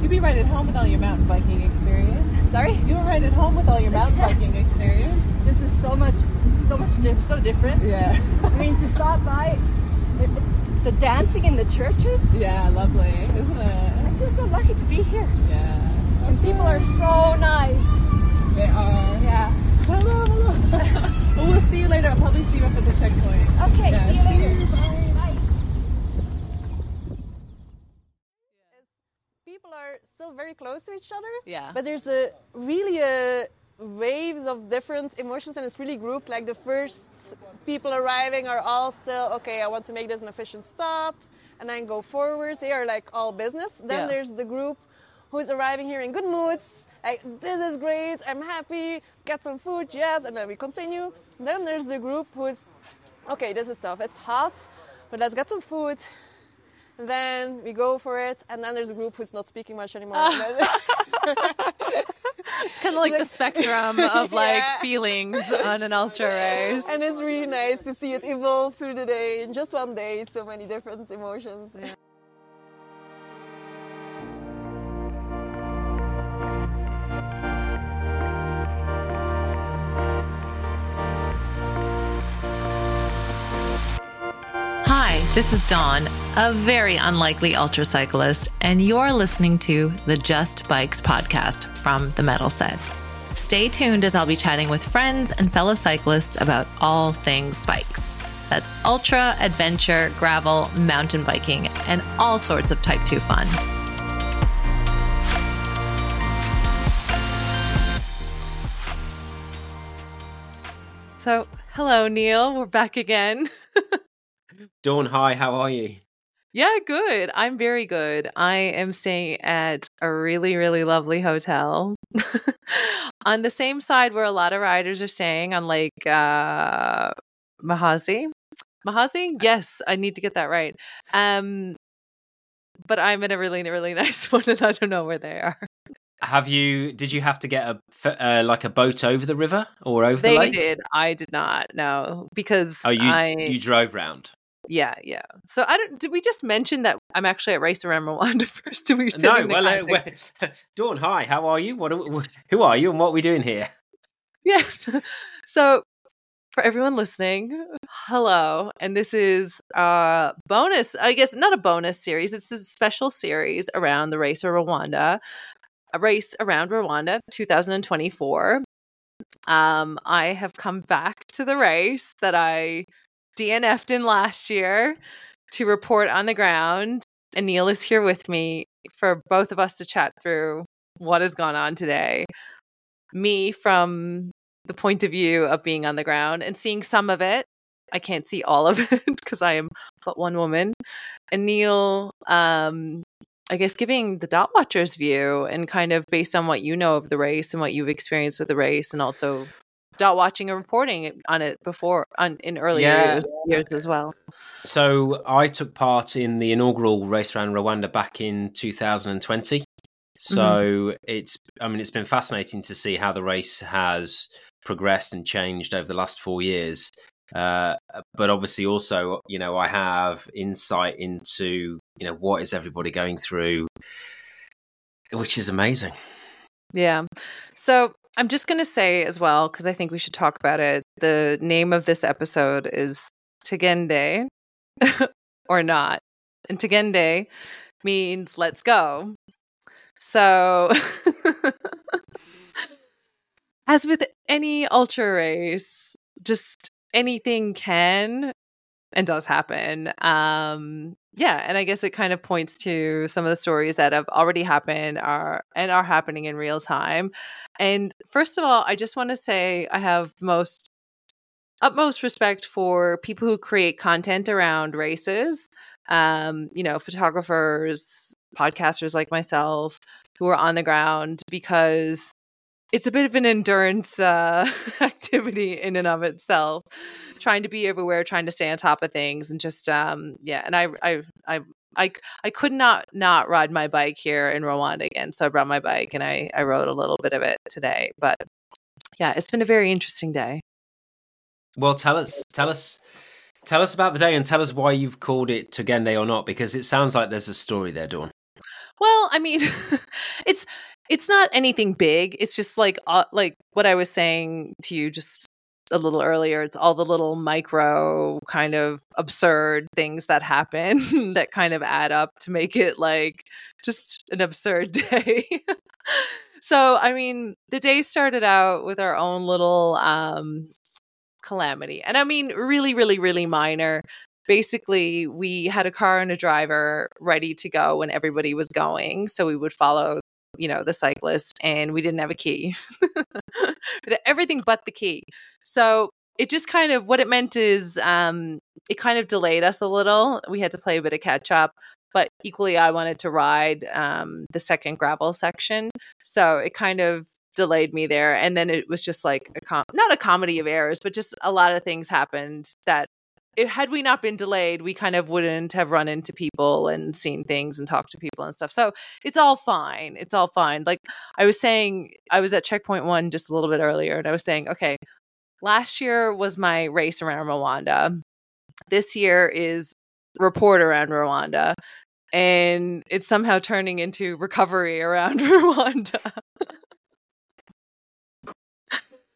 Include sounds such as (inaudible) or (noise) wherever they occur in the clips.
You'll be right at home with all your mountain biking experience. Sorry? You're right at home with all your mountain (laughs) biking experience. This is so much, so much, di- so different. Yeah. I mean, to stop by the dancing in the churches. yeah, lovely, isn't it? I feel so lucky to be here. Yeah. And people are so nice. They are. Yeah. Hello, hello. (laughs) well, we'll see you later. I'll probably see you up at the checkpoint. Okay, Yeah, see you see later. you. Bye. Bye. people are still very close to each other. Yeah. But there's a really a waves of different emotions and it's really grouped. Like the first people arriving are all still okay. I want to make this an efficient stop, and then go forward. They are like all business. Then Yeah. there's the group who's arriving here in good moods. Like this is great. I'm happy. Get some food, yes, and then we continue. Then there's the group who's okay. This is tough. It's hot, but let's get some food. And then we go for it, and then there's a group who's not speaking much anymore. (laughs) It's kind of like the (laughs) spectrum of like Yeah. feelings on an ultra (laughs) race. and it's really nice to see it evolve through the day. In just one day, so many different emotions. Hi, this is Dawn, a very unlikely ultra cyclist, and you're listening to the Just Bikes podcast from the Mettleset. Stay tuned as I'll be chatting with friends and fellow cyclists about all things bikes. That's ultra, adventure, gravel, mountain biking, and all sorts of Type 2 fun. So, hello, Niel. We're back again. (laughs) Dawn, hi, how are you? Yeah, good. I'm very good. I am staying at a really, really lovely hotel (laughs) on the same side where a lot of riders are staying on Lake uh, Muhazi. Muhazi? Yes, I need to get that right. Um, but I'm in a really, really (laughs) nice one, and I don't know where they are. Have you? Did you have to get a uh, like a boat over the river or over They the lake? did. I did not. No, because Oh, you I you drove round. Yeah yeah. So I don't. Did we just mention that I'm actually at Race Around Rwanda first? Do we? No, well, uh, well, (laughs) Dawn, hi, how are you? What? Are, we- (laughs) who are you, and what are we doing here? Yes. (laughs) So for everyone listening, hello. And this is a bonus, I guess not a bonus series. It's a special series around the race of Rwanda, a race around Rwanda 2024. Um, I have come back to the race that I DNF'd in last year to report on the ground. And Niel is here with me for both of us to chat through what has gone on today. Me from the point of view of being on the ground and seeing some of it. I can't see all of (laughs) it because I am but one woman. And Niel, um, I guess giving the dot watchers view and kind of based on what you know of the race and what you've experienced with the race and also dot watching and reporting on it before on in earlier Yeah. years, years as well. So I took part in the inaugural race around Rwanda back in 2020. So it's, I mean, it's been fascinating to see how the race has progressed and changed over the last four years. Uh, but obviously, also, you know, I have insight into, you know, what is everybody going through, which is amazing. Yeah. So I'm just going to say as well, because I think we should talk about it. The name of this episode is Tugende (laughs) or not. And Tugende means let's go. So, (laughs) as with any ultra race, just anything can and does happen. Um, yeah, and I guess it kind of points to some of the stories that have already happened are and are happening in real time. And first of all, I just want to say I have most utmost respect for people who create content around races. Um, you know, photographers, podcasters like myself who are on the ground because it's a bit of an endurance uh, (laughs) activity in and of itself trying to be everywhere trying to stay on top of things and just um yeah and i i i I, I could not not ride my bike here in Rwanda again, so I brought my bike and I I rode a little bit of it today. But yeah, it's been a very interesting day. Well, tell us, tell us, tell us about the day, and tell us why you've called it Tugende or not, because it sounds like there's a story there, Dawn. Well, I mean, (laughs) it's it's not anything big. It's just like uh, like what I was saying to you just a little earlier. It's all the little micro kind of absurd things that happen (laughs) that kind of add up to make it like just an absurd (laughs) day. so, I mean, the day started out with our own little um calamity. And I mean, really really really minor basically we had a car and a driver ready to go when everybody was going so we would follow you know the cyclist and we didn't have a key. (laughs) Everything but the key. So it just kind of what it meant is um it kind of delayed us a little. We had to play a bit of catch up but equally i wanted to ride um the second gravel section. So it kind of delayed me there and then it was just like a com- not a comedy of errors but just a lot of things happened that if, had we not been delayed, we kind of wouldn't have run into people and seen things and talked to people and stuff. So it's all fine. It's all fine. Like I was saying, I was at checkpoint one just a little bit earlier, and I was saying, okay, last year was my race around Rwanda. This year is report around Rwanda. And it's somehow turning into recovery around (laughs) Rwanda (laughs)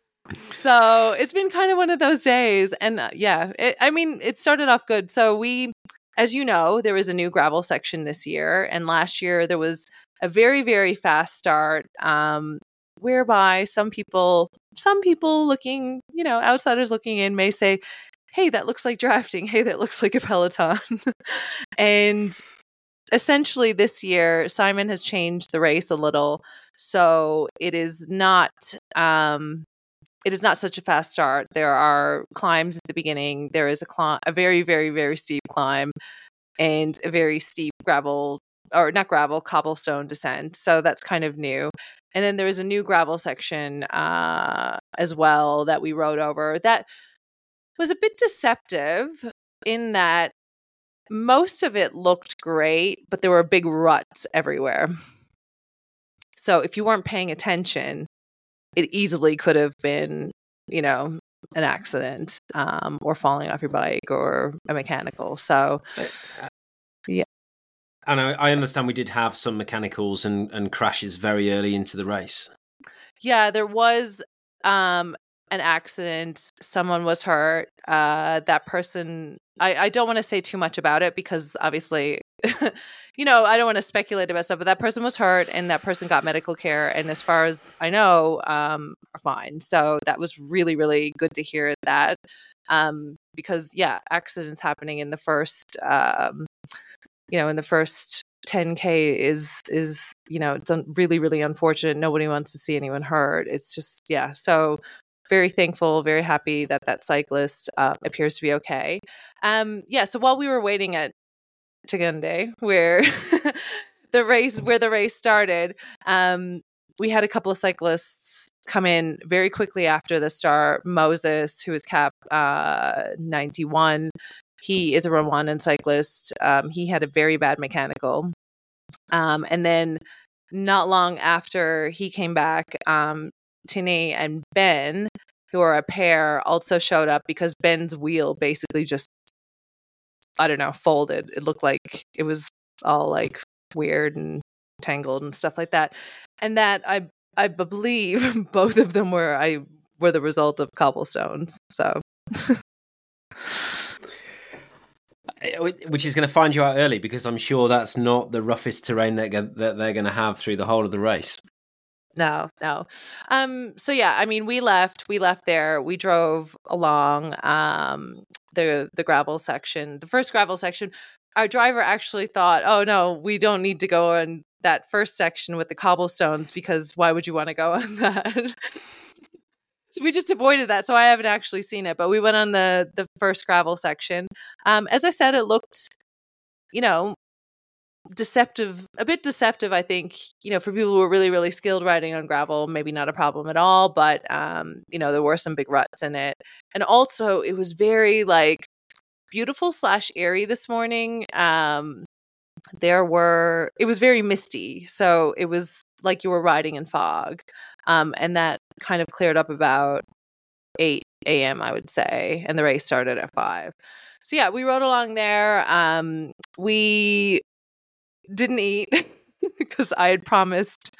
so it's been kind of one of those days and uh, yeah it, i mean it started off good. So we as you know there was a new gravel section this year and last year there was a very very fast start um, whereby some people some people looking you know outsiders looking in may say hey that looks like drafting. (laughs) Hey that looks like a peloton. (laughs) And essentially this year simon has changed the race a little. So it is not um it is not such a fast start. There are climbs at the beginning. There is a climb, a very, very, very steep climb, and a very steep gravel or not gravel cobblestone descent. So that's kind of new. And then there is a new gravel section uh, as well that we rode over. That was a bit deceptive in that most of it looked great, but there were big ruts everywhere. So if you weren't paying attention, it easily could have been, you know, an accident um, or falling off your bike or a mechanical. So, uh, yeah. And I, I understand we did have some mechanicals and, and crashes very early into the race. Yeah, there was um, an accident. Someone was hurt. Uh, that person, I, I don't want to say too much about it because obviously (laughs) you know, I don't want to speculate about stuff, but that person was hurt and that person got medical care. And as far as I know, um, are fine. So that was really, really good to hear that. Um, because yeah, accidents happening in the first, um, you know, in the first 10k is is you know it's un- really really unfortunate nobody wants to see anyone hurt it's just yeah so very thankful very happy that that cyclist uh, appears to be okay um yeah so while we were waiting at Tegende, where (laughs) the race where the race started. Um, we had a couple of cyclists come in very quickly after the start. Moses, who is cap uh, 91, he is a Rwandan cyclist. Um, he had a very bad mechanical. Um, and then not long after he came back, um, And Ben, who are a pair, also showed up because Ben's wheel basically just I don't know, folded. It looked like it was all like weird and tangled and stuff like that. And that I I believe (laughs) both of them were I were the result of cobblestones. So which is going to find you out early because I'm sure that's not the roughest terrain that, that they're going to have through the whole of the race. No, no. Um so yeah, I mean we left, we left there. We drove along um the the gravel section. The first gravel section, our driver actually thought, "Oh no, we don't need to go on that first section with the cobblestones because why would you want to go (laughs) on that?" so we just avoided that. So I haven't actually seen it, but we went on the the first gravel section. Um, as I said, it looked, you know, deceptive a bit deceptive i think you know for people who are really really skilled riding on gravel maybe not a problem at all but um you know there were some big ruts in it. And also it was very like beautiful slash airy this morning. Um there were it was very misty so it was like you were riding in fog um and that kind of cleared up about 8 a.m i would say and the race started at 5 so yeah we rode along there. Um we didn't eat. (laughs) because I had promised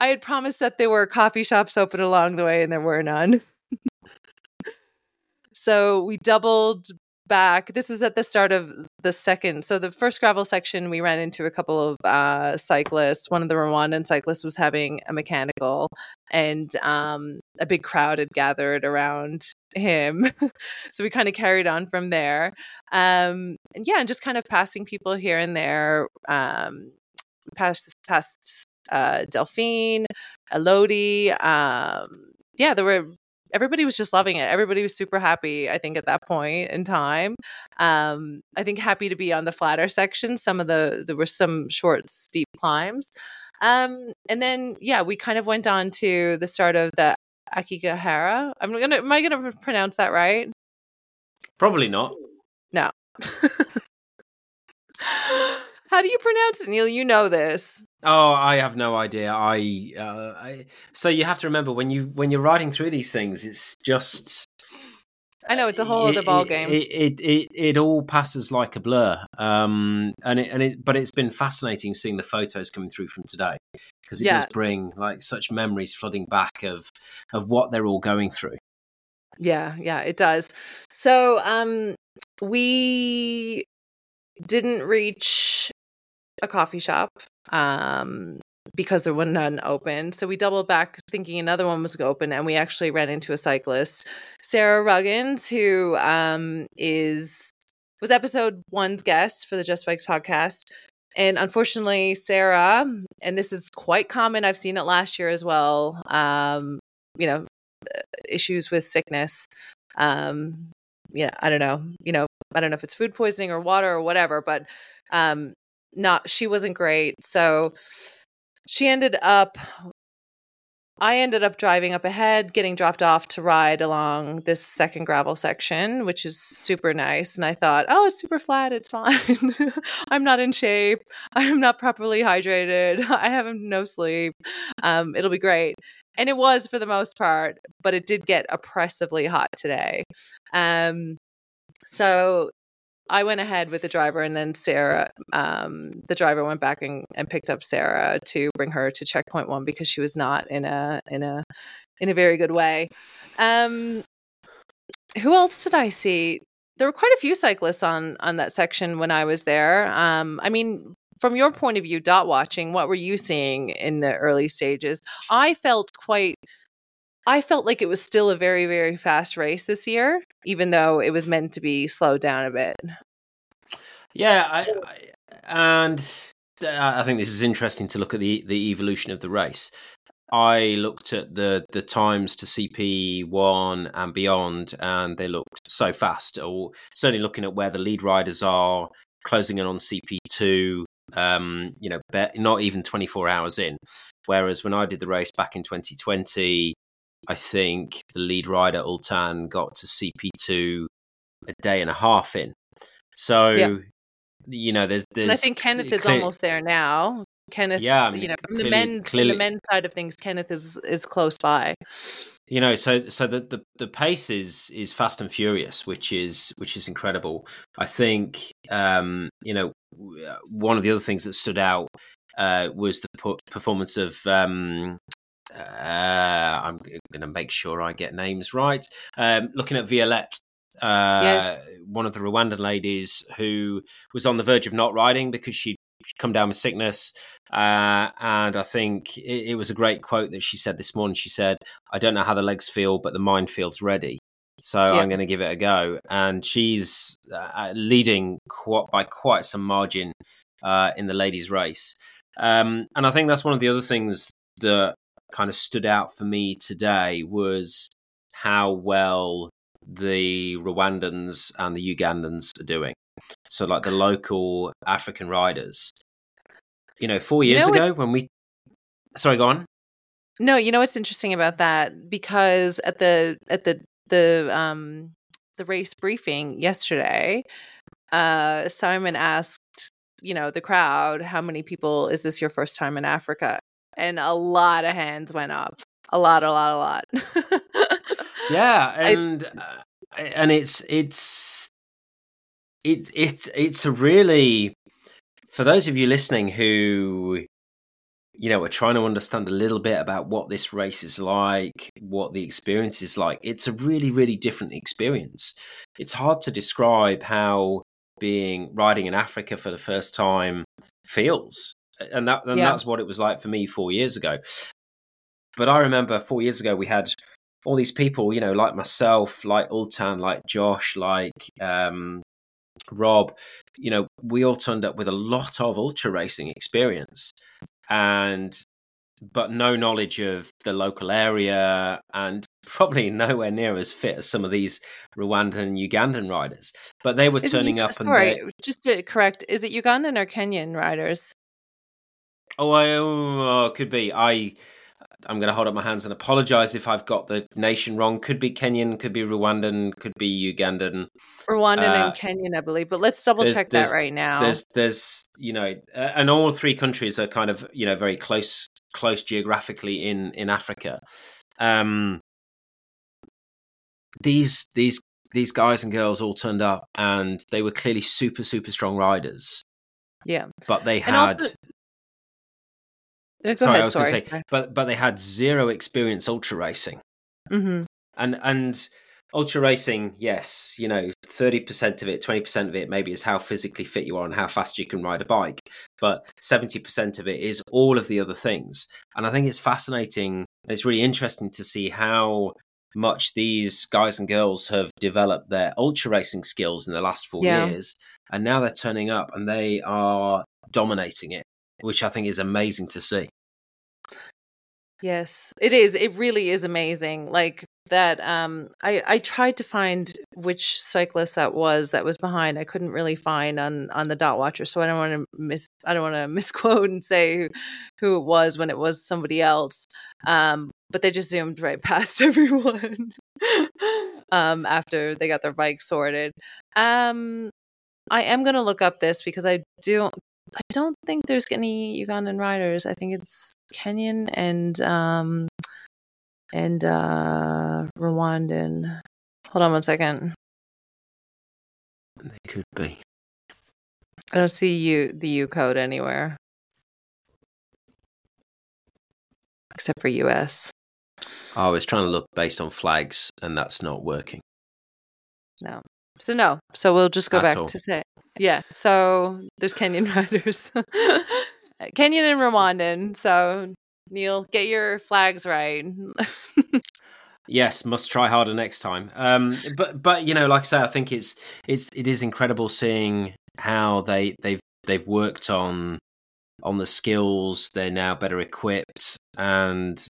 I had promised that there were coffee shops open along the way and there were none. (laughs) so we doubled back. This is at the start of the second. So the first gravel section, we ran into a couple of uh, cyclists. One of the Rwandan cyclists was having a mechanical, and um, a big crowd had gathered around him. (laughs) so we kind of carried on from there. Um, and yeah, and just kind of passing people here and there. Um, past past uh, Delphine, Elodie. Um, yeah, there were everybody was just loving it. Everybody was super happy, I think, at that point in time. Um, I think happy to be on the flatter section. Some of the, there were some short, steep climbs. Um, and then, yeah, we kind of went on to the start of the Akigahara. I'm gonna, am I gonna pronounce that right? Probably not. No. (laughs) (laughs) (laughs) How do you pronounce it, Niel? You know this. Oh, I have no idea. I, uh, I so you have to remember when you when you're riding through these things, it's just. I know it's a whole it, other ball it, game. It, it it it all passes like a blur. Um, and it and it, but it's been fascinating seeing the photos coming through from today because it Yeah. does bring like such memories flooding back of of what they're all going through. Yeah, yeah, it does. So, um, we didn't reach a coffee shop, um, because there was none open. So we doubled back, thinking another one was open, and we actually ran into a cyclist, Sarah Ruggins, who um is was episode one's guest for the Just Bikes podcast. And unfortunately, Sarah, and this is quite common, I've seen it last year as well. Um, you know, issues with sickness. Um, yeah, I don't know. You know, I don't know if it's food poisoning or water or whatever, but um, not she wasn't great. So she ended up. I ended up driving up ahead, getting dropped off to ride along this second gravel section, which is super nice. And I thought, oh, it's super flat. It's fine. (laughs) I'm not in shape. I'm not properly hydrated. (laughs) I have no sleep. Um, it'll be great and it was for the most part but it did get oppressively hot today um so i went ahead with the driver and then sarah um the driver went back and, and picked up sarah to bring her to checkpoint one because she was not in a in a in a very good way. Um who else did i see? There were quite a few cyclists on on that section when i was there. Um i mean from your point of view dot watching what were you seeing in the early stages? I felt quite i felt like it was still a very very fast race this year even though it was meant to be slowed down a bit Yeah, I, I, and uh, I think this is interesting to look at the the evolution of the race. I looked at the the times to CP one and beyond, and they looked so fast. Or certainly looking at where the lead riders are, closing in on CP two. Um, you know, not even twenty four hours in. Whereas when I did the race back in 2020, I think the lead rider Ultan got to CP two a day and a half in. So Yeah. you know, there's there's and i think kenneth is clear- almost there now kenneth Yeah, I mean, you know from clearly- the men's clearly- the men's side of things kenneth is is close by you know so so the, the the pace is is fast and furious which is which is incredible i think um you know uh, one of the other things that stood out uh was the performance of um uh i'm going to make sure i get names right um looking at violette uh Yes. one of the rwandan ladies who was on the verge of not riding because she'd come down with sickness uh, and I think it, it was a great quote that she said this morning. She said, I don't know how the legs feel, but the mind feels ready. So Yeah. I'm going to give it a go. And she's uh, leading quite, by quite some margin uh, in the ladies' race. Um, and I think that's one of the other things that kind of stood out for me today was how well the Rwandans and the Ugandans are doing. So, like the local African riders. You know, four You years know, ago when we. Sorry, go on. No, you know what's interesting about that because at the at the the um the race briefing yesterday, uh Simon asked, you know, the crowd, how many people is this your first time in Africa? And a lot of hands went up. A lot, a lot, a lot. (laughs) Yeah, I- and uh, and it's it's it it it's a really for those of you listening who you know, are trying to understand a little bit about what this race is like, what the experience is like, it's a really, really different experience. It's hard to describe how being riding in Africa for the first time feels. And that and Yeah. that's what it was like for me four years ago. But I remember four years ago we had all these people, you know, like myself, like Ultan, like Josh, like um, Rob, you know, we all turned up with a lot of ultra racing experience and but no knowledge of the local area and (laughs) probably nowhere near as fit as some of these Rwandan and Ugandan riders. But they were Is turning Uga- up and sorry, they, just to correct, is it Ugandan or Kenyan riders? Oh, I, oh, could be. I I'm going to hold up my hands and apologize if I've got the nation wrong. Could be Kenyan, could be Rwandan, could be Ugandan. Rwandan Uh, and Kenyan, I believe. But let's double there's- check that right now. There's there's you know, uh, and all three countries are kind of you know very close close geographically in in Africa. Um, these these these guys and girls all turned up, and they were clearly super super strong riders. Yeah. but they had. also- Go sorry, ahead. I was going to say, but but they had zero experience ultra racing. hmm and and ultra racing yes you know 30% of it 20% of it maybe is how physically fit you are and how fast you can ride a bike but 70% of it is all of the other things and i think it's fascinating and it's really interesting to see how much these guys and girls have developed their ultra racing skills in the last four Yeah. years and now they're turning up and they are dominating it which i think is amazing to see Yes, it is. It really is amazing. Like that. Um, I I tried to find which cyclist that was that was behind. I couldn't really find on on the dot watcher, so I don't want to miss. I don't want to (laughs) misquote and say who, who it was when it was somebody else. Um, but they just zoomed right (laughs) past (laughs) everyone. um, after they got their bike sorted. Um, I am gonna look up this because I don't. I don't think there's any Ugandan riders. I think it's Kenyan and um and uh Rwandan. Hold on one second. they could be I don't see you the U code anywhere. Except for US. i was trying to look based on flags and that's not working No. So no. So we'll just go At back all. to say yeah. So there's Kenyan (laughs) riders. Kenyan and Rwandan. So Niel, get your flags right. (laughs) Yes, must try harder next time. Um, but but you know, like I say, I think it's it's it is incredible seeing how they they've they've worked on on the skills. They're now better equipped, and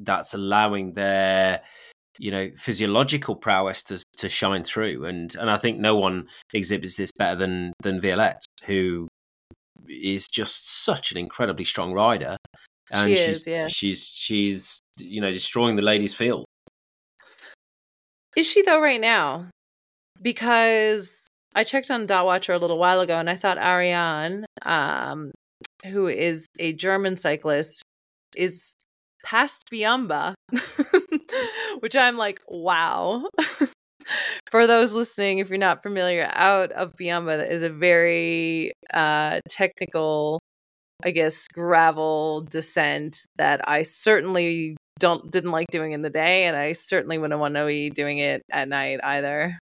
that's allowing their you know physiological prowess to to shine through. And and I think no one exhibits this better than than Violette, who is just such an incredibly strong rider. And She she's is, yeah. she's she's you know destroying the ladies' field. Is she though right now? Because I checked on Dot Watcher a little while ago and I thought Ariane, um, who is a German cyclist, is past Biamba, (laughs) (laughs) which I'm like, wow. (laughs) For those listening, if you're not familiar, out of Biamba is a very uh, technical, I guess, gravel descent that I certainly don't didn't like doing in the day, and I certainly wouldn't want to be doing it at night either.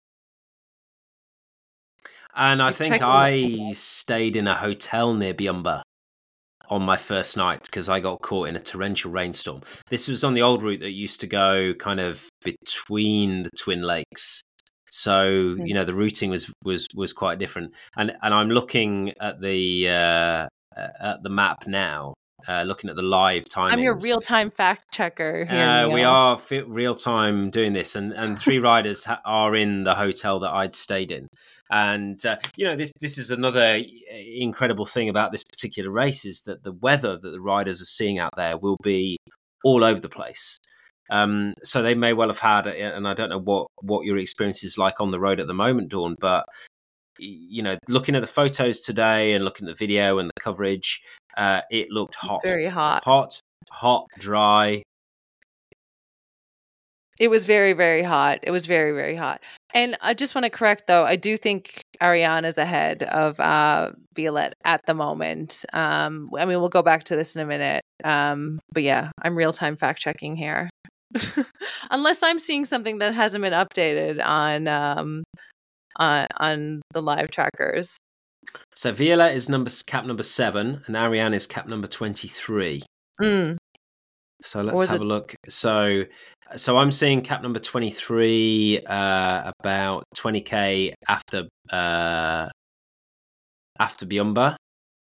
And I think I stayed in a hotel near Byumba on my first night because I got caught in a torrential rainstorm. This was on the old route that used to go kind of between the Twin Lakes. So Hmm. you know the routing was was was quite different. And and I'm looking at the uh, at the map now, uh, looking at the live timings. I'm your real time fact checker here. Uh, we are fi- real time doing this, and, and three (laughs) riders ha- are in the hotel that I'd stayed in. And uh, you know, this this is another incredible thing about this particular race is that the weather that the riders are seeing out there will be all over the place. Um, so they may well have had, and I don't know what what your experience is like on the road at the moment, Dawn, but you know, looking at the photos today and looking at the video and the coverage, uh, it looked hot, very hot. hot, hot, dry, It was very, very hot. It was very, very hot. And I just want to correct though, I do think Ariane is ahead of uh, Violette at the moment. Um, I mean, we'll go back to this in a minute. Um, but yeah, I'm real time fact checking here. (laughs) Unless I'm seeing something that hasn't been updated on um, on, on the live trackers. So Viola is number cap number seven, and Ariane is cap number twenty three. Mm. So let's have it- a look. So so I'm seeing cap number 23 uh, about 20k after uh, after Byumba.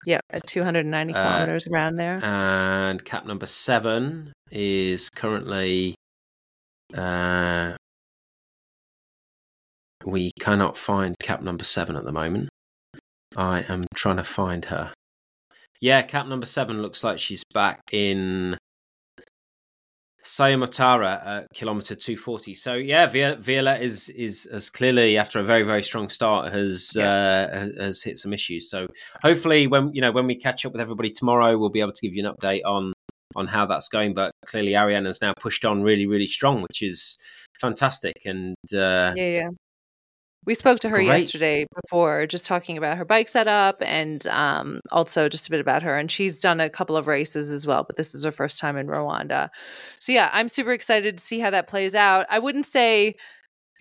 Yeah, at 290 uh, kilometers uh, around there. And cap number seven is currently. Uh, we cannot find cap number seven at the moment. I am trying to find her. Yeah, cap number seven looks like she's back in Saya Motara at kilometer 240. So yeah, Viola is is has clearly after a very very strong start has yeah. uh, has hit some issues. So hopefully when you know when we catch up with everybody tomorrow, we'll be able to give you an update on on how that's going. But clearly Ariane has now pushed on really really strong, which is fantastic. And uh, yeah, yeah. We spoke to her Great. yesterday before, just talking about her bike setup and um, also just a bit about her. And she's done a couple of races as well, but this is her first time in Rwanda. So, yeah, I'm super excited to see how that plays out. I wouldn't say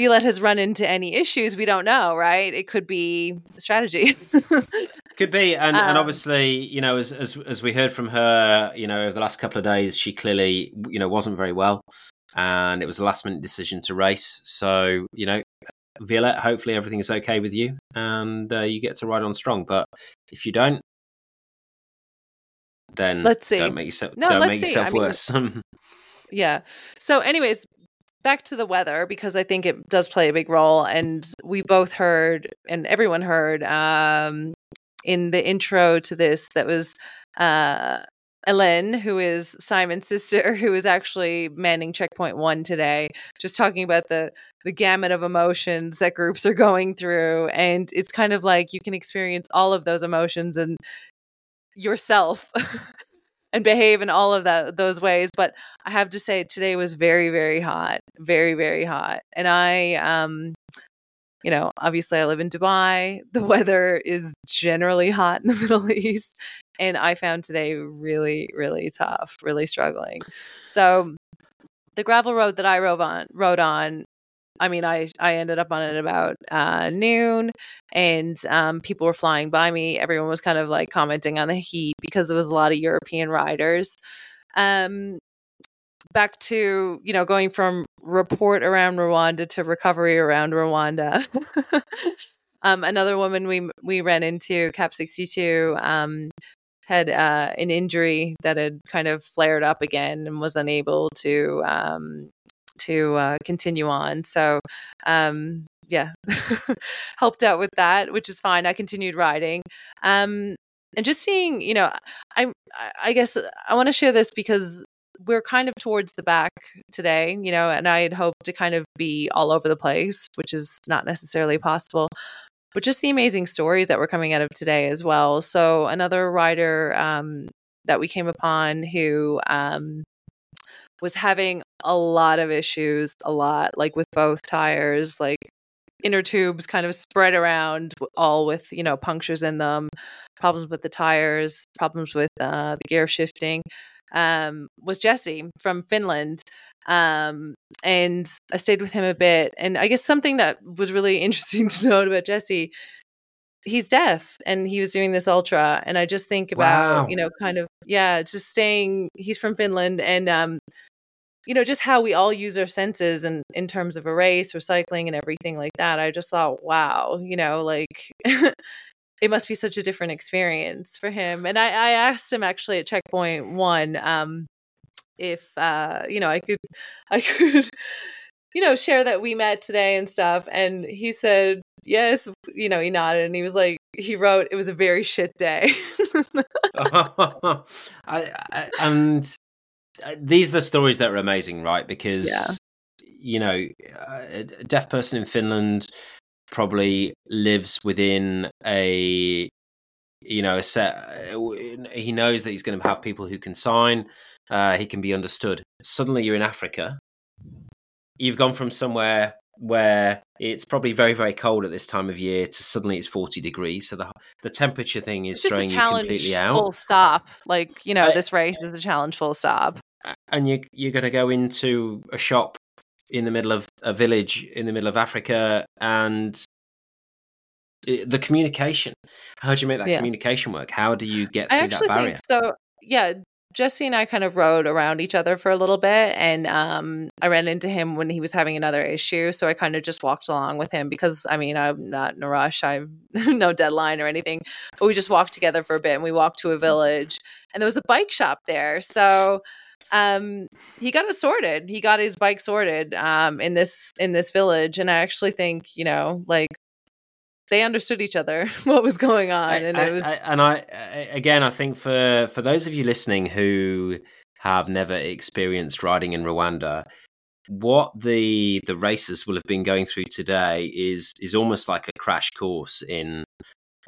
Violette has run into any issues. We don't know, right? It could be strategy. (laughs) could be, and, um, and obviously, you know, as, as as we heard from her, you know, over the last couple of days, she clearly, you know, wasn't very well, and it was a last minute decision to race. So, you know, Violette, hopefully everything is okay with you and uh, you get to ride on strong. But if you don't, then let's see. Don't make yourself, no, don't make yourself worse. Mean, (laughs) yeah. So, anyways, back to the weather because I think it does play a big role. And we both heard, and everyone heard um, in the intro to this that was uh, Ellen, who is Simon's sister, (laughs) who is actually manning checkpoint one today, just talking about the the gamut of emotions that groups are going through. And it's kind of like you can experience all of those emotions and yourself (laughs) and behave in all of that those ways. But I have to say today was very, very hot. Very, very hot. And I um you know, obviously I live in Dubai. The (laughs) weather is generally hot in the Middle East and I found today really, really tough, really struggling. So the gravel road that I rode on, rode on. I mean, I I ended up on it about uh, noon, and um, people were flying by me. Everyone was kind of like commenting on the heat because there was a lot of European riders. Um, back to you know going from report around Rwanda to recovery around Rwanda. (laughs) um, another woman we we ran into, Cap sixty two. Had uh, an injury that had kind of flared up again and was unable to um, to uh, continue on. So um, yeah, (laughs) helped out with that, which is fine. I continued riding. Um, and just seeing, you know, I I guess I want to share this because we're kind of towards the back today, you know, and I had hoped to kind of be all over the place, which is not necessarily possible but just the amazing stories that were coming out of today as well. So another writer um, that we came upon who um, was having a lot of issues, a lot like with both tires, like inner tubes kind of spread around, all with you know punctures in them, problems with the tires, problems with uh, the gear shifting. Um, was Jesse from Finland. Um, and I stayed with him a bit. And I guess something that was really (laughs) interesting to note about Jesse, he's deaf and he was doing this ultra. And I just think about, wow. you know, kind of, yeah, just staying, he's from Finland and, um, you know, just how we all use our senses and in terms of a race or cycling and everything like that. I just thought, wow, you know, like (laughs) it must be such a different experience for him. And I, I asked him actually at checkpoint one, um, if uh, you know, I could (laughs) I could you know, share that we met today and stuff. And he said, yes, you know, he nodded and he was like, he wrote, it was a very shit day. (laughs) I, I, and uh, these are the stories that are amazing, right? Because, yeah. you know, a deaf person in Finland probably lives within a you know, a set. Uh, he knows that he's going to have people who can sign. Uh, he can be understood. Suddenly, you're in Africa. You've gone from somewhere where it's probably very very cold at this time of year to suddenly it's 40 degrees so the the temperature thing is It's just a throwing you completely out full stop. Like, you know, I- this race is a challenge full stop. and you you're going to go into a shop in the middle of a village in the middle of Africa and the communication how do you make that Yeah. communication work how do you get I through that actually barrier think so. Yeah, Jesse and I kind of rode around each other for a little bit, and um, I ran into him when he was having another issue. So I kind of just walked along with him because I mean I'm not in a rush. I'm (laughs) no deadline or anything. But we just walked together for a bit, and we walked to a village, and there was a bike shop there. So um he got it sorted he got his bike sorted um in this in this village and i actually think you know like they understood each other (laughs) what was going on I- and I- it was I- and I I- again, I think for for those of you listening who have never experienced riding in Rwanda, what the the racers will have been going through today is is almost like a crash course in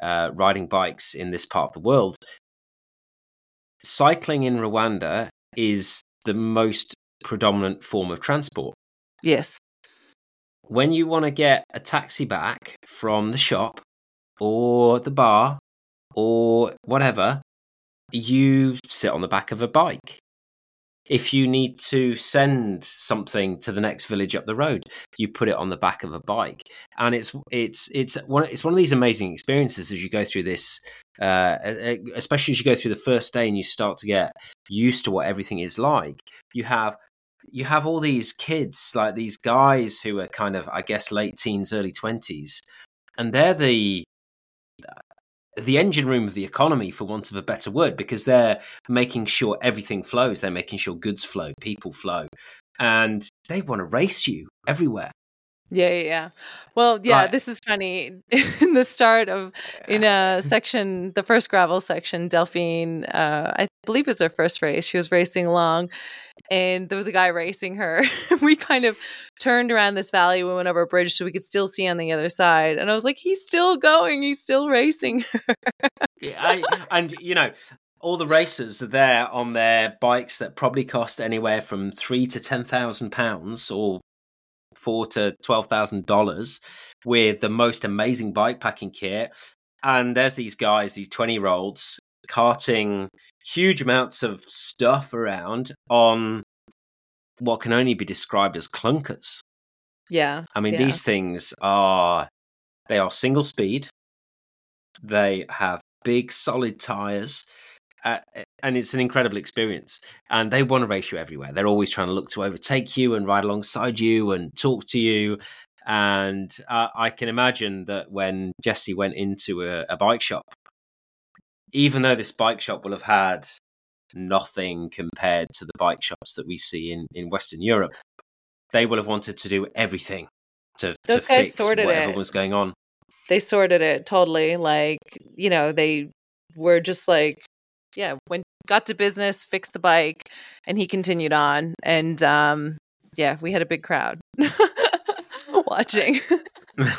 uh, riding bikes in this part of the world. Cycling in Rwanda is the most predominant form of transport. yes When you want to get a taxi back from the shop or the bar or whatever, you sit on the back of a bike. If you need to send something to the next village up the road, you put it on the back of a bike, and it's it's it's one it's one of these amazing experiences as you go through this, uh, especially as you go through the first day and you start to get used to what everything is like. You have you have all these kids, like these guys who are kind of, I guess, late teens, early twenties, and they're the the engine room of the economy, for want of a better word, because they're making sure everything flows. They're making sure goods flow, people flow, and they want to race you everywhere. Yeah, yeah, yeah. Well, yeah, this is funny. (laughs) In the start of in a section, the first gravel section, Delphine, uh, I believe it was her first race. She was racing along, and there was a guy racing her. (laughs) we kind of turned around this valley. We went over a bridge so we could still see on the other side. And I was like, he's still going. He's still racing. (laughs) I, and you know, all the racers are there on their bikes that probably cost anywhere from three to ten thousand pounds, or four to twelve thousand dollars, with the most amazing bike packing kit. And there's these guys, these twenty year olds, carting huge amounts of stuff around on what can only be described as clunkers. yeah. I mean, Yeah. these things are they are single speed. They have big, solid tires, uh, and it's an incredible experience. And they want to race you everywhere. They're always trying to look to overtake you and ride alongside you and talk to you. And uh, I can imagine that when Jesse went into a, a bike shop, even though this bike shop will have had nothing compared to the bike shops that we see in, in Western Europe, they will have wanted to do everything to, Those to guys sorted whatever it. was going on. they sorted it totally like you know they were just like yeah went got to business fixed the bike and he continued on and um yeah we had a big crowd (laughs) watching. (laughs) (laughs)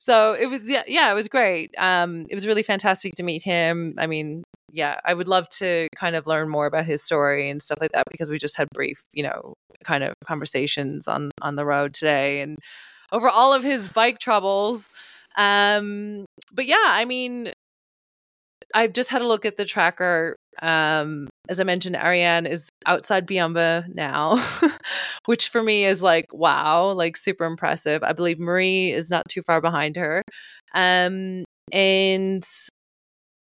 So it was yeah yeah it was great. Um it was really fantastic to meet him. I mean yeah i would love to kind of learn more about his story and stuff like that because we just had brief you know kind of conversations on on the road today and over all of his bike troubles. Um but yeah i mean i've just had a look at the tracker um as i mentioned ariane is outside biamba now (laughs) which for me is like wow like super impressive. I believe marie is not too far behind her um and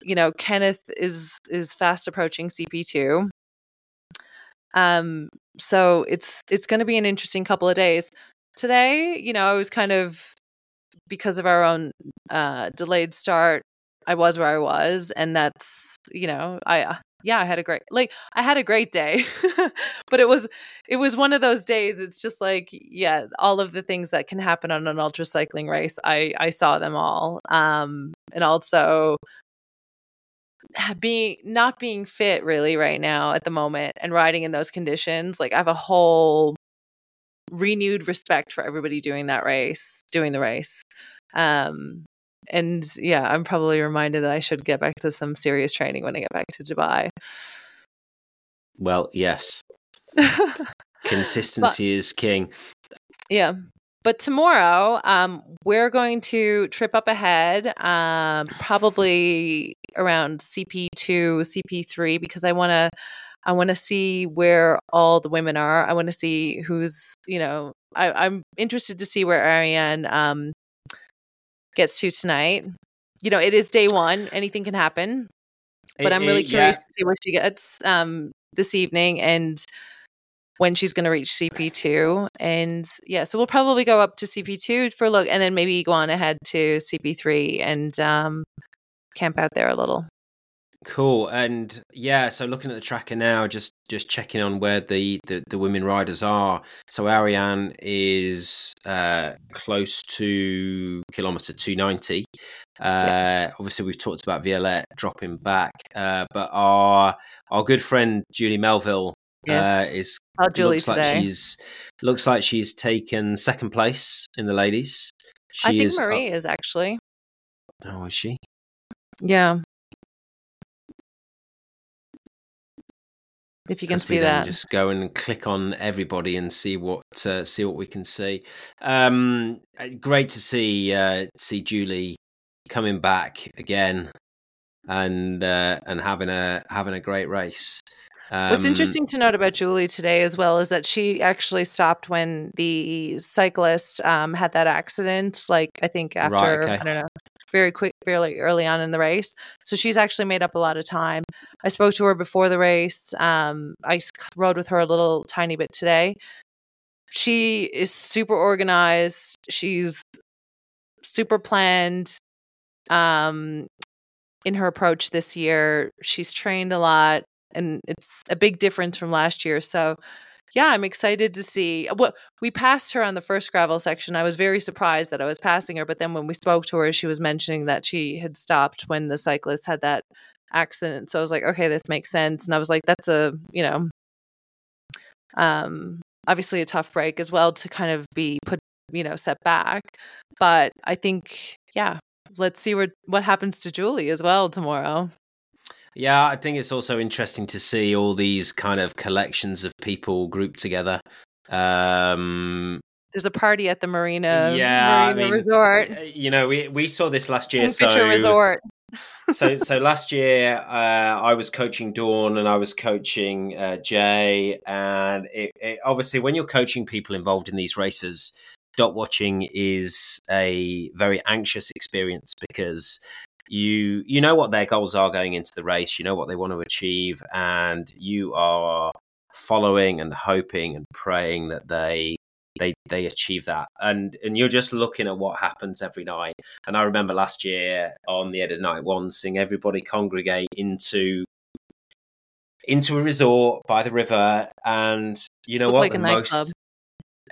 you know kenneth is is fast approaching cp2 um so it's it's going to be an interesting couple of days. Today you know i was kind of because of our own uh delayed start i was where i was and that's you know i uh, yeah i had a great like i had a great day (laughs) but it was it was one of those days it's just like yeah all of the things that can happen on an ultra cycling race i i saw them all um and also being not being fit really right now at the moment and riding in those conditions like i have a whole renewed respect for everybody doing that race doing the race um and yeah i'm probably reminded that i should get back to some serious training when i get back to dubai Well, yes, (laughs) consistency is king. yeah but tomorrow, um, we're going to trip up ahead, um, probably around CP two, CP three, because I want to. I want to see where all the women are. I want to see who's, you know, I, am interested to see where Ariane um, gets to tonight. You know, it is day one; anything can happen. But It- I'm really it- curious yeah. to see what she gets um, this evening and when she's going to reach CP2. And yeah, so we'll probably go up to CP2 for a look, and then maybe go on ahead to CP3 and um, camp out there a little. Cool. And yeah, so looking at the tracker now, just just checking on where the the, the women riders are. So Ariane is uh, close to kilometer two ninety. Uh, obviously, we've talked about Violette dropping back, uh, but our our good friend Julie Melville uh, is How Julie looks today? like she's looks like she's taken second place in the ladies. She I think is, Marie is actually. Oh, is she? Yeah. If you can see that. Just go and click on everybody and see what uh, see what we can see. Um, uh, great to see uh, see Julie coming back again and uh, and having a having a great race. What's Um, interesting to note about Julie today as well is that she actually stopped when the cyclist um, had that accident. Like I think Right, after okay. I don't know, very quick, fairly early on in the race. So she's actually made up a lot of time. I spoke to her before the race. Um, I rode with her a little tiny bit today. She is super organized. She's super planned. Um, in her approach this year, she's trained a lot and it's a big difference from last year. So, yeah, I'm excited to see. What we passed her on the first gravel section. I was very surprised that I was passing her, but then when we spoke to her, she was mentioning that she had stopped when the cyclist had that accident. So I was like, okay, this makes sense. And I was like, that's a you know, um, obviously a tough break as well to kind of be put, you know, set back. But I think, yeah, let's see what what happens to Julie as well tomorrow. Yeah, I think it's also interesting to see all these kind of collections of people grouped together. Um, There's a party at the Marina, yeah, I mean, Resort, You know, we we saw this last year. Kingfisher so Resort. (laughs) so so last year uh, I was coaching Dawn and I was coaching uh, Jay, and it, it, obviously when you're coaching people involved in these races, dot watching is a very anxious experience because you you know what their goals are going into the race, you know what they want to achieve, and you are following and hoping and praying that they they they achieve that. And and you're just looking at what happens every night. And i remember last year on the end of night one seeing everybody congregate into into a resort by the river. And you know what? like the nightclub. most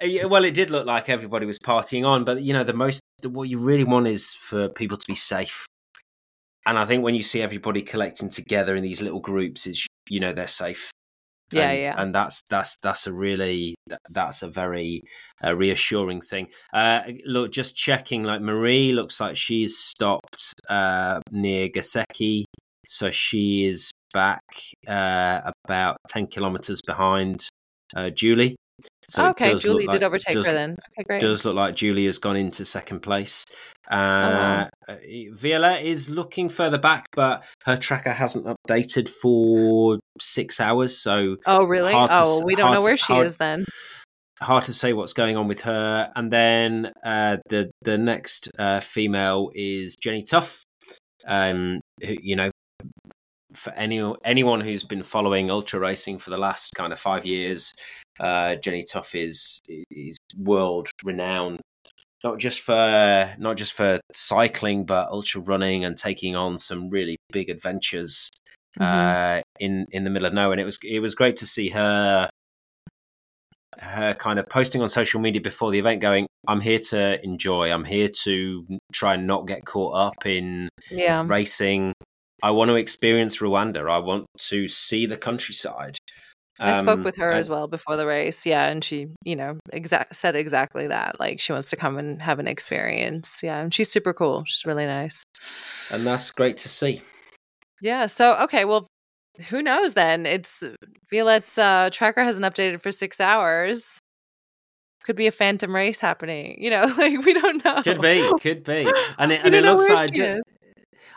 Uh, yeah, well it did look like everybody was partying on but you know the most what you really want is for people to be safe and i think when you see everybody collecting together in these little groups is you know they're safe Yeah, and, yeah. and that's that's that's a really that's a very uh, reassuring thing. Uh, look, just checking. Like Marie looks like she's stopped uh, near Gaseki, so she is back uh, about ten kilometers behind uh, Julie. So okay, Julie like- did overtake does- her then. Okay, great. Does look like Julie has gone into second place. Uh, wow. uh, Violette is looking further back, but her tracker hasn't updated for six hours, so oh, really? hard to Oh, we don't know hard to- where she hard- is then. hard to say what's going on with her. And then uh, the the next uh, female is Jenny Tough. Um, who, you know, for any anyone who's been following ultra racing for the last kind of five years, uh, Jenny Tough is is world renowned. Not just for not just for cycling, but ultra running and taking on some really big adventures Mhm. uh, in in the middle of nowhere. And it was it was great to see her her kind of posting on social media before the event, going, "I'm here to enjoy. I'm here to try and not get caught up in yeah. racing. I want to experience Rwanda. I want to see the countryside." I spoke Um, with her and- as well before the race. Yeah, and she, you know, exact said exactly that. Like she wants to come and have an experience. Yeah, and she's super cool. She's really nice. and that's great to see. Yeah. So okay, well, who knows then? It's Violette's uh, tracker hasn't updated for six hours. Could be a phantom race happening. You know, (laughs) like we don't know. Could be, could be, and it, (laughs) and it looks like.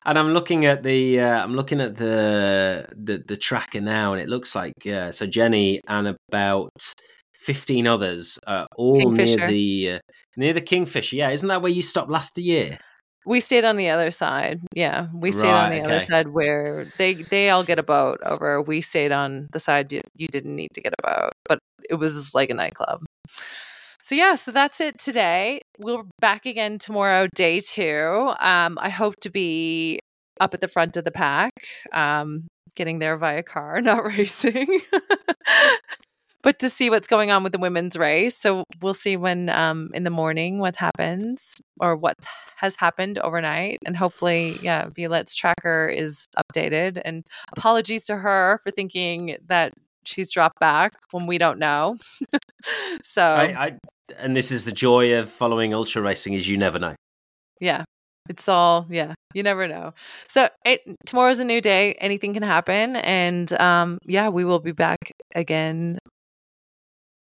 And I'm looking at the uh, I'm looking at the the the tracker now, and it looks like uh, so Jenny and about fifteen others, uh, all Kingfisher. near the uh, near the Kingfisher. Yeah, isn't that where you stopped last year? We stayed on the other side. Yeah, we stayed on Right, the other side where they they all get a boat over. We stayed on the side you, you didn't need to get a boat, but it was like a nightclub. So yeah, so that's it today. We're back again tomorrow, day two. Um, I hope to be up at the front of the pack, um, getting there via car, (laughs) not racing. but to see what's going on with the women's race. So we'll see when um, in the morning what happens or what has happened overnight. And hopefully, yeah, Violette's tracker is updated. And apologies to her for thinking that she's dropped back when we don't know. (laughs) so I, I and this is the joy of following ultra racing is you never know. yeah. It's all yeah. You never know. So it, tomorrow's a new day. Anything can happen, and um, yeah, we will be back again,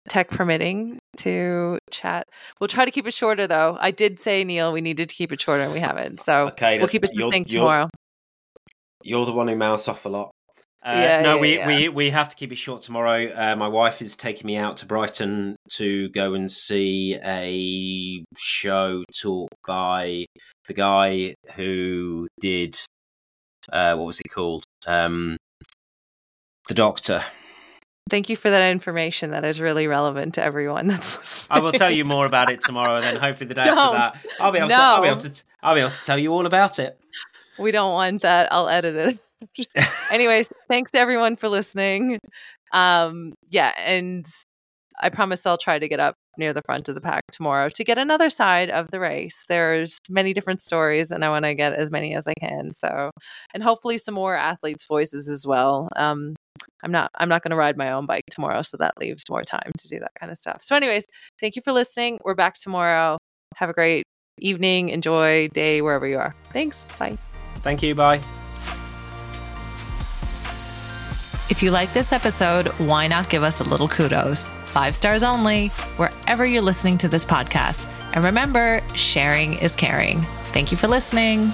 tech permitting, to chat. We'll try to keep it shorter, though. I did say Niel we needed to keep it shorter, and we haven't. So Okay, we'll keep it succinct you're- tomorrow. You're the one who mouths off a lot. Uh, Yeah, no, yeah, we, yeah. we we have to keep it short tomorrow. Uh, my wife is taking me out to Brighton to go and see a show talk by the guy who did uh, what was he called? Um, the Doctor. Thank you for that information. That is really relevant to everyone that's listening. I will tell you more about it tomorrow, and then hopefully the day (laughs) Don't. after that, I'll be able to. I'll be No. able to. I'll be able to tell you all about it. We don't want that. I'll edit it. (laughs) Anyways, thanks to everyone for listening. Um, yeah, and I promise I'll try to get up near the front of the pack tomorrow to get another side of the race. There's many different stories, and I want to get as many as I can. So, and hopefully some more athletes' voices as well. Um, I'm not. I'm not going to ride my own bike tomorrow, so that leaves more time to do that kind of stuff. So, anyways, thank you for listening. We're back tomorrow. Have a great evening, enjoy day wherever you are. Thanks. Bye. Thank you. Bye. If you like this episode, why not give us a little kudos? Five stars only, wherever you're listening to this podcast. And remember, sharing is caring. Thank you for listening.